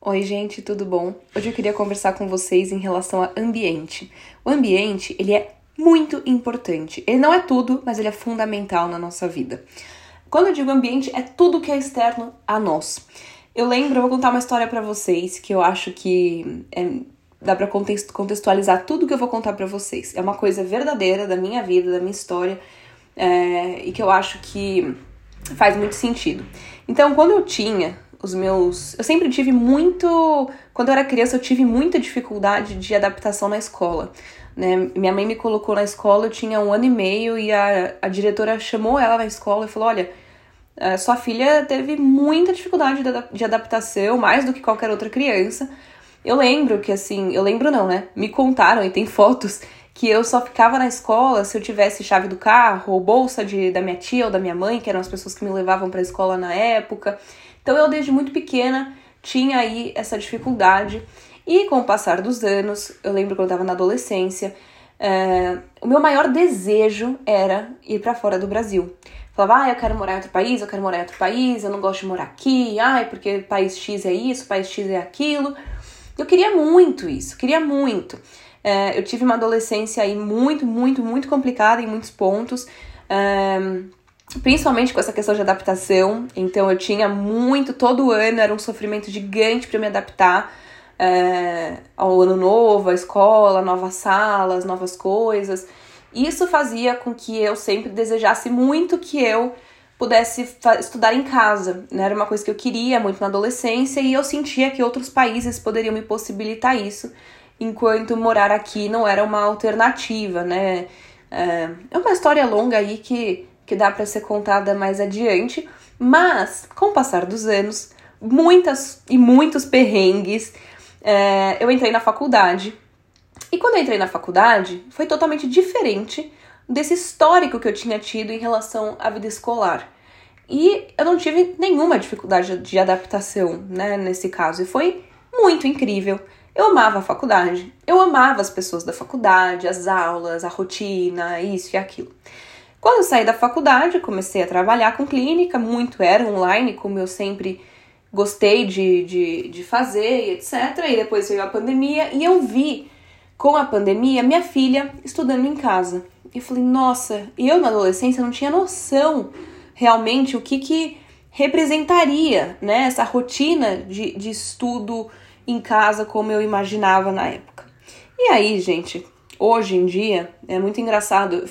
Oi, gente, tudo bom? Hoje eu queria conversar com vocês em relação ao ambiente. O ambiente, ele é muito importante. Ele não é tudo, mas ele é fundamental na nossa vida. Quando eu digo ambiente, é tudo que é externo a nós. Eu lembro, eu vou contar uma história para vocês que eu acho que é, dá para contextualizar tudo que eu vou contar para vocês. É uma coisa verdadeira da minha vida, da minha história, é, e que eu acho que faz muito sentido. Então, quando eu tinha os meus. Eu sempre tive muito. Quando eu era criança, eu tive muita dificuldade de adaptação na escola. Né? Minha mãe me colocou na escola, eu tinha um ano e meio, e a, a diretora chamou ela na escola e falou: Olha, sua filha teve muita dificuldade de, de adaptação, mais do que qualquer outra criança. Eu lembro que, assim, eu lembro não, né? Me contaram e tem fotos que eu só ficava na escola se eu tivesse chave do carro ou bolsa de, da minha tia ou da minha mãe, que eram as pessoas que me levavam para a escola na época. Então eu desde muito pequena tinha aí essa dificuldade e com o passar dos anos, eu lembro quando eu estava na adolescência, é, o meu maior desejo era ir para fora do Brasil. Falava, ah, eu quero morar em outro país, eu quero morar em outro país, eu não gosto de morar aqui, ai, porque país X é isso, país X é aquilo. Eu queria muito isso, queria muito. É, eu tive uma adolescência aí muito, muito, muito complicada em muitos pontos. É, principalmente com essa questão de adaptação. Então eu tinha muito, todo ano era um sofrimento gigante para me adaptar é, ao ano novo, à escola, novas salas, novas coisas. Isso fazia com que eu sempre desejasse muito que eu pudesse estudar em casa. Né? Era uma coisa que eu queria muito na adolescência e eu sentia que outros países poderiam me possibilitar isso, enquanto morar aqui não era uma alternativa, né? É, é uma história longa aí que que dá para ser contada mais adiante, mas com o passar dos anos, muitas e muitos perrengues, é, eu entrei na faculdade. E quando eu entrei na faculdade, foi totalmente diferente desse histórico que eu tinha tido em relação à vida escolar. E eu não tive nenhuma dificuldade de adaptação, né, nesse caso, e foi muito incrível. Eu amava a faculdade, eu amava as pessoas da faculdade, as aulas, a rotina, isso e aquilo. Quando eu saí da faculdade, comecei a trabalhar com clínica, muito era online, como eu sempre gostei de, de, de fazer, etc. E depois veio a pandemia e eu vi com a pandemia minha filha estudando em casa. E falei, nossa, eu na adolescência não tinha noção realmente o que, que representaria né, essa rotina de, de estudo em casa como eu imaginava na época. E aí, gente, hoje em dia é muito engraçado.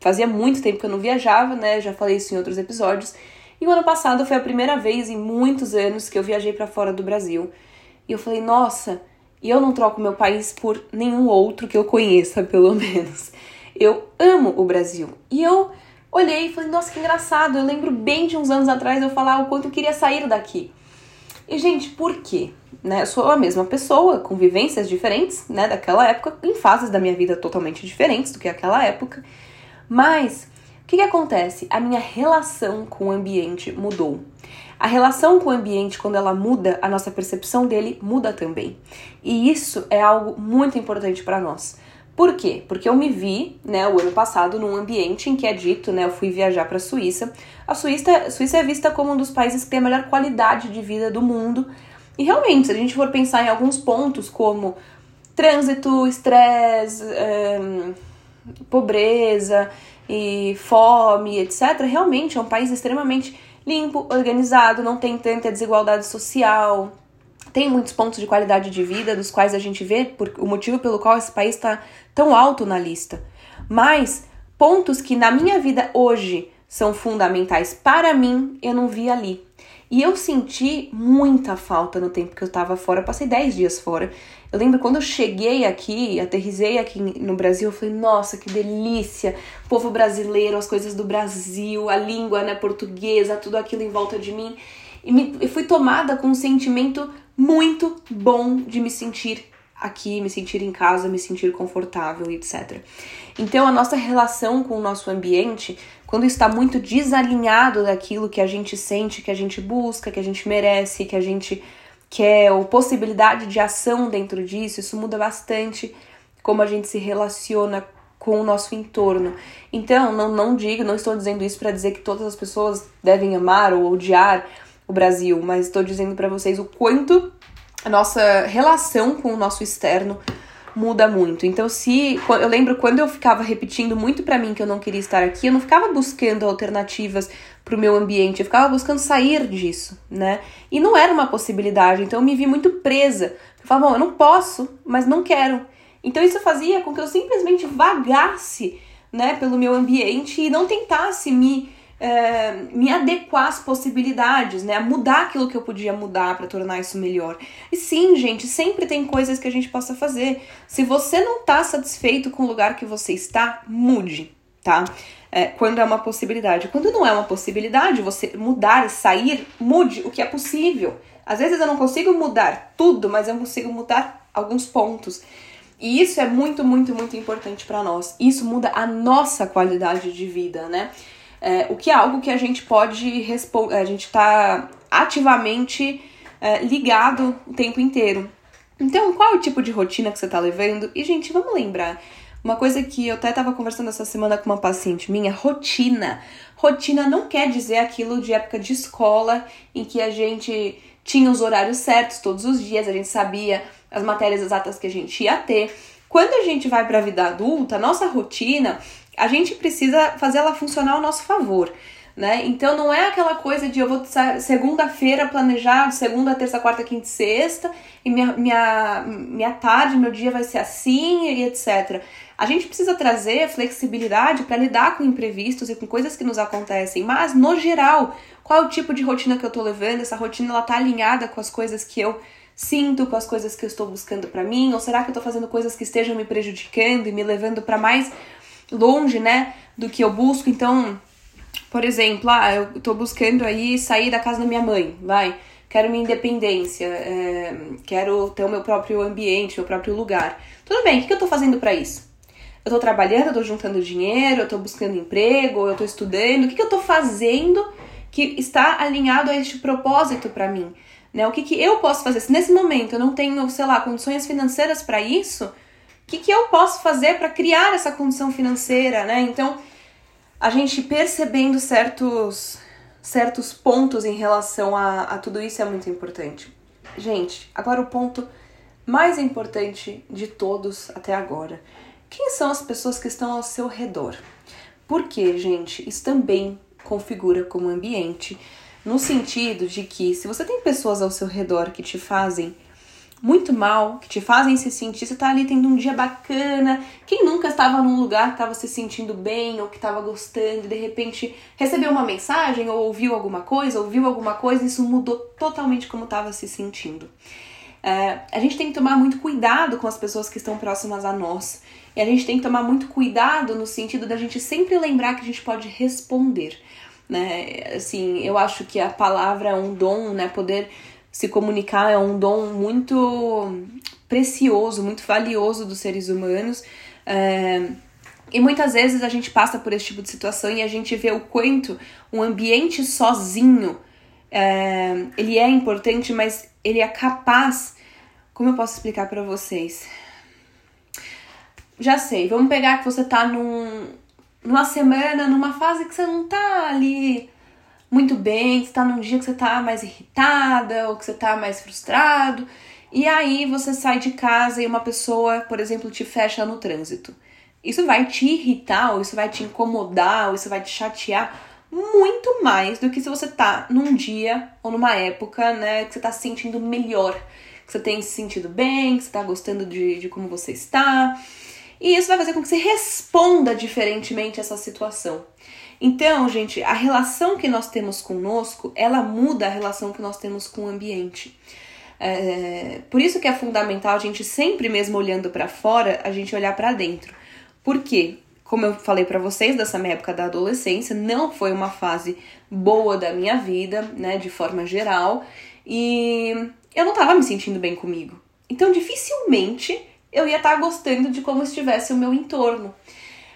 Fazia muito tempo que eu não viajava, né? Já falei isso em outros episódios. E o ano passado foi a primeira vez em muitos anos que eu viajei para fora do Brasil. E eu falei, nossa, e eu não troco meu país por nenhum outro que eu conheça, pelo menos. Eu amo o Brasil. E eu olhei e falei, nossa, que engraçado. Eu lembro bem de uns anos atrás eu falar o quanto eu queria sair daqui. E, gente, por quê? né? Eu sou a mesma pessoa, com vivências diferentes, né, daquela época, em fases da minha vida totalmente diferentes do que aquela época. Mas o que, que acontece? A minha relação com o ambiente mudou. A relação com o ambiente, quando ela muda, a nossa percepção dele muda também. E isso é algo muito importante para nós. Por quê? Porque eu me vi, né, o ano passado num ambiente em que é dito, né, eu fui viajar para a Suíça. A Suíça, Suíça é vista como um dos países que tem a melhor qualidade de vida do mundo, e realmente, se a gente for pensar em alguns pontos como trânsito, estresse, pobreza e fome, etc., realmente é um país extremamente limpo, organizado, não tem tanta desigualdade social, tem muitos pontos de qualidade de vida, dos quais a gente vê por, o motivo pelo qual esse país está tão alto na lista. Mas pontos que na minha vida hoje são fundamentais para mim, eu não vi ali. E eu senti muita falta no tempo que eu tava fora. Passei 10 dias fora. Eu lembro quando eu cheguei aqui, aterrisei aqui no Brasil, eu falei, nossa, que delícia! Povo brasileiro, as coisas do Brasil, a língua né, portuguesa, tudo aquilo em volta de mim. E me, eu fui tomada com um sentimento muito bom de me sentir aqui, me sentir em casa, me sentir confortável, etc. Então, a nossa relação com o nosso ambiente quando está muito desalinhado daquilo que a gente sente, que a gente busca, que a gente merece, que a gente quer, ou possibilidade de ação dentro disso, isso muda bastante como a gente se relaciona com o nosso entorno. Então, não, não digo, não estou dizendo isso para dizer que todas as pessoas devem amar ou odiar o Brasil, mas estou dizendo para vocês o quanto a nossa relação com o nosso externo muda muito. Então, se eu lembro quando eu ficava repetindo muito para mim que eu não queria estar aqui, eu não ficava buscando alternativas para o meu ambiente, eu ficava buscando sair disso, né? E não era uma possibilidade, então eu me vi muito presa. Eu falava, bom, eu não posso, mas não quero. Então isso fazia com que eu simplesmente vagasse, né, pelo meu ambiente e não tentasse me é, me adequar às possibilidades, né? Mudar aquilo que eu podia mudar para tornar isso melhor. E sim, gente, sempre tem coisas que a gente possa fazer. Se você não tá satisfeito com o lugar que você está, mude, tá? É, quando é uma possibilidade. Quando não é uma possibilidade, você mudar e sair, mude o que é possível. Às vezes eu não consigo mudar tudo, mas eu consigo mudar alguns pontos. E isso é muito, muito, muito importante para nós. Isso muda a nossa qualidade de vida, né? É, o que é algo que a gente pode responder, a gente está ativamente é, ligado o tempo inteiro. Então, qual é o tipo de rotina que você está levando? E, gente, vamos lembrar. Uma coisa que eu até estava conversando essa semana com uma paciente minha, rotina. Rotina não quer dizer aquilo de época de escola em que a gente tinha os horários certos todos os dias, a gente sabia as matérias exatas que a gente ia ter. Quando a gente vai para a vida adulta, nossa rotina a gente precisa fazer ela funcionar ao nosso favor. Né? Então não é aquela coisa de eu vou segunda-feira planejar segunda, terça, quarta, quinta e sexta e minha, minha, minha tarde, meu dia vai ser assim e etc. A gente precisa trazer flexibilidade para lidar com imprevistos e com coisas que nos acontecem, mas no geral, qual é o tipo de rotina que eu tô levando? Essa rotina ela tá alinhada com as coisas que eu sinto, com as coisas que eu estou buscando para mim, ou será que eu tô fazendo coisas que estejam me prejudicando e me levando para mais longe, né, do que eu busco. Então, por exemplo, ah, eu tô buscando aí sair da casa da minha mãe, vai. Quero minha independência, é, quero ter o meu próprio ambiente, meu próprio lugar. Tudo bem, o que eu tô fazendo para isso? Eu tô trabalhando, eu tô juntando dinheiro, eu tô buscando emprego, eu tô estudando. O que, que eu tô fazendo que está alinhado a este propósito para mim? Né? O que, que eu posso fazer? Se nesse momento eu não tenho, sei lá, condições financeiras para isso, que, que eu posso fazer para criar essa condição financeira, né? Então, a gente percebendo certos, certos pontos em relação a, a tudo isso é muito importante. Gente, agora o ponto mais importante de todos até agora. Quem são as pessoas que estão ao seu redor? Porque, gente, isso também configura como ambiente, no sentido de que se você tem pessoas ao seu redor que te fazem muito mal, que te fazem se sentir, você tá ali tendo um dia bacana. Quem nunca estava num lugar que estava se sentindo bem ou que estava gostando e de repente recebeu uma mensagem ou ouviu alguma coisa, ouviu alguma coisa, isso mudou totalmente como estava se sentindo. É, a gente tem que tomar muito cuidado com as pessoas que estão próximas a nós. E a gente tem que tomar muito cuidado no sentido da gente sempre lembrar que a gente pode responder. Né? Assim, eu acho que a palavra é um dom, né? Poder se comunicar é um dom muito precioso, muito valioso dos seres humanos. É, e muitas vezes a gente passa por esse tipo de situação e a gente vê o quanto um ambiente sozinho é, ele é importante, mas ele é capaz. Como eu posso explicar para vocês? Já sei, vamos pegar que você tá num, numa semana, numa fase que você não tá ali muito bem, você tá num dia que você tá mais irritada ou que você tá mais frustrado, e aí você sai de casa e uma pessoa, por exemplo, te fecha no trânsito. Isso vai te irritar, ou isso vai te incomodar, ou isso vai te chatear muito mais do que se você tá num dia ou numa época, né, que você tá se sentindo melhor, que você tem se sentido bem, que você tá gostando de, de como você está. E isso vai fazer com que você responda diferentemente a essa situação. Então, gente, a relação que nós temos conosco, ela muda a relação que nós temos com o ambiente. É, por isso que é fundamental a gente sempre mesmo olhando para fora, a gente olhar para dentro. Por quê? Como eu falei para vocês, dessa minha época da adolescência, não foi uma fase boa da minha vida, né, de forma geral, e eu não tava me sentindo bem comigo. Então, dificilmente eu ia estar tá gostando de como estivesse o meu entorno.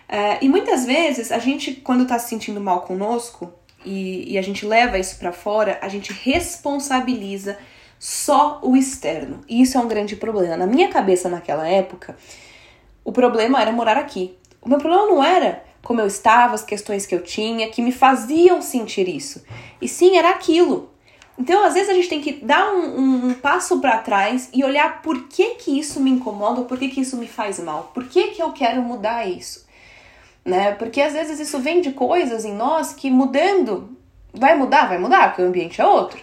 É, e muitas vezes a gente, quando tá se sentindo mal conosco e, e a gente leva isso para fora, a gente responsabiliza só o externo. E isso é um grande problema. Na minha cabeça, naquela época, o problema era morar aqui. O meu problema não era como eu estava, as questões que eu tinha, que me faziam sentir isso. E sim, era aquilo. Então, às vezes, a gente tem que dar um, um, um passo para trás e olhar por que que isso me incomoda, por que que isso me faz mal, por que que eu quero mudar isso, né? Porque às vezes isso vem de coisas em nós que mudando vai mudar, vai mudar, porque o ambiente é outro,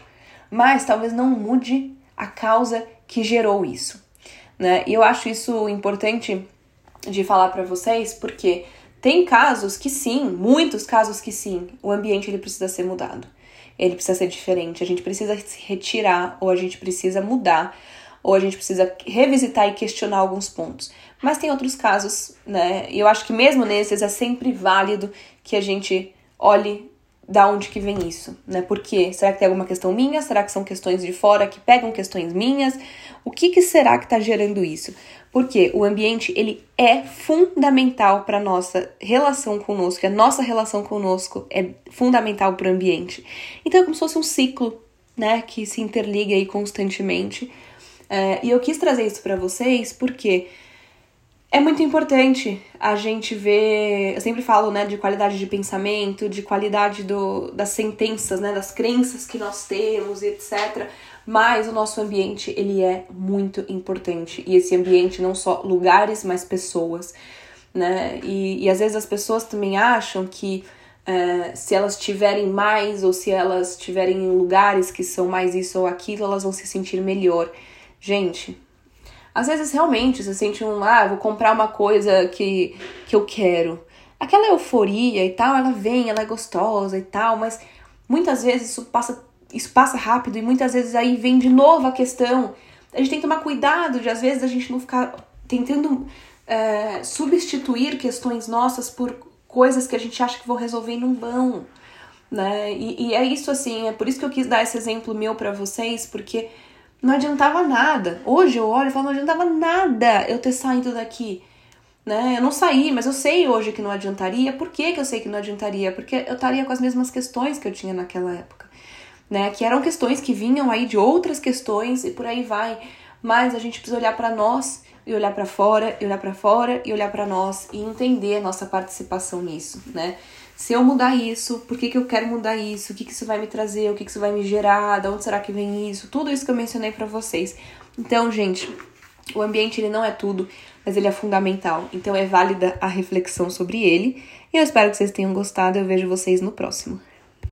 mas talvez não mude a causa que gerou isso, né? E eu acho isso importante de falar para vocês, porque tem casos que sim, muitos casos que sim, o ambiente ele precisa ser mudado ele precisa ser diferente, a gente precisa se retirar, ou a gente precisa mudar, ou a gente precisa revisitar e questionar alguns pontos. Mas tem outros casos, né? E eu acho que mesmo nesses é sempre válido que a gente olhe da onde que vem isso, né? Por quê? Será que tem alguma questão minha? Será que são questões de fora que pegam questões minhas? O que, que será que está gerando isso? Porque o ambiente ele é fundamental para nossa relação conosco, a nossa relação conosco é fundamental para o ambiente. Então é como se fosse um ciclo, né, que se interliga aí constantemente. É, e eu quis trazer isso para vocês porque é muito importante a gente ver. Eu sempre falo, né, de qualidade de pensamento, de qualidade do, das sentenças, né, das crenças que nós temos, etc mas o nosso ambiente ele é muito importante e esse ambiente não só lugares, mas pessoas, né? E, e às vezes as pessoas também acham que é, se elas tiverem mais ou se elas tiverem em lugares que são mais isso ou aquilo, elas vão se sentir melhor. Gente, às vezes realmente você sente um, ah, vou comprar uma coisa que, que eu quero. Aquela euforia e tal, ela vem, ela é gostosa e tal, mas muitas vezes isso passa isso passa rápido e muitas vezes aí vem de novo a questão. A gente tem que tomar cuidado de, às vezes, a gente não ficar tentando é, substituir questões nossas por coisas que a gente acha que vão resolver e não vão. Né? E, e é isso assim, é por isso que eu quis dar esse exemplo meu para vocês, porque não adiantava nada. Hoje eu olho e falo, não adiantava nada eu ter saído daqui. Né? Eu não saí, mas eu sei hoje que não adiantaria. Por que, que eu sei que não adiantaria? Porque eu estaria com as mesmas questões que eu tinha naquela época né? Que eram questões que vinham aí de outras questões e por aí vai. Mas a gente precisa olhar para nós e olhar para fora, e olhar para fora e olhar para nós e entender a nossa participação nisso, né? Se eu mudar isso, por que, que eu quero mudar isso? O que, que isso vai me trazer? O que, que isso vai me gerar? De onde será que vem isso? Tudo isso que eu mencionei para vocês. Então, gente, o ambiente ele não é tudo, mas ele é fundamental. Então é válida a reflexão sobre ele. E eu espero que vocês tenham gostado. Eu vejo vocês no próximo.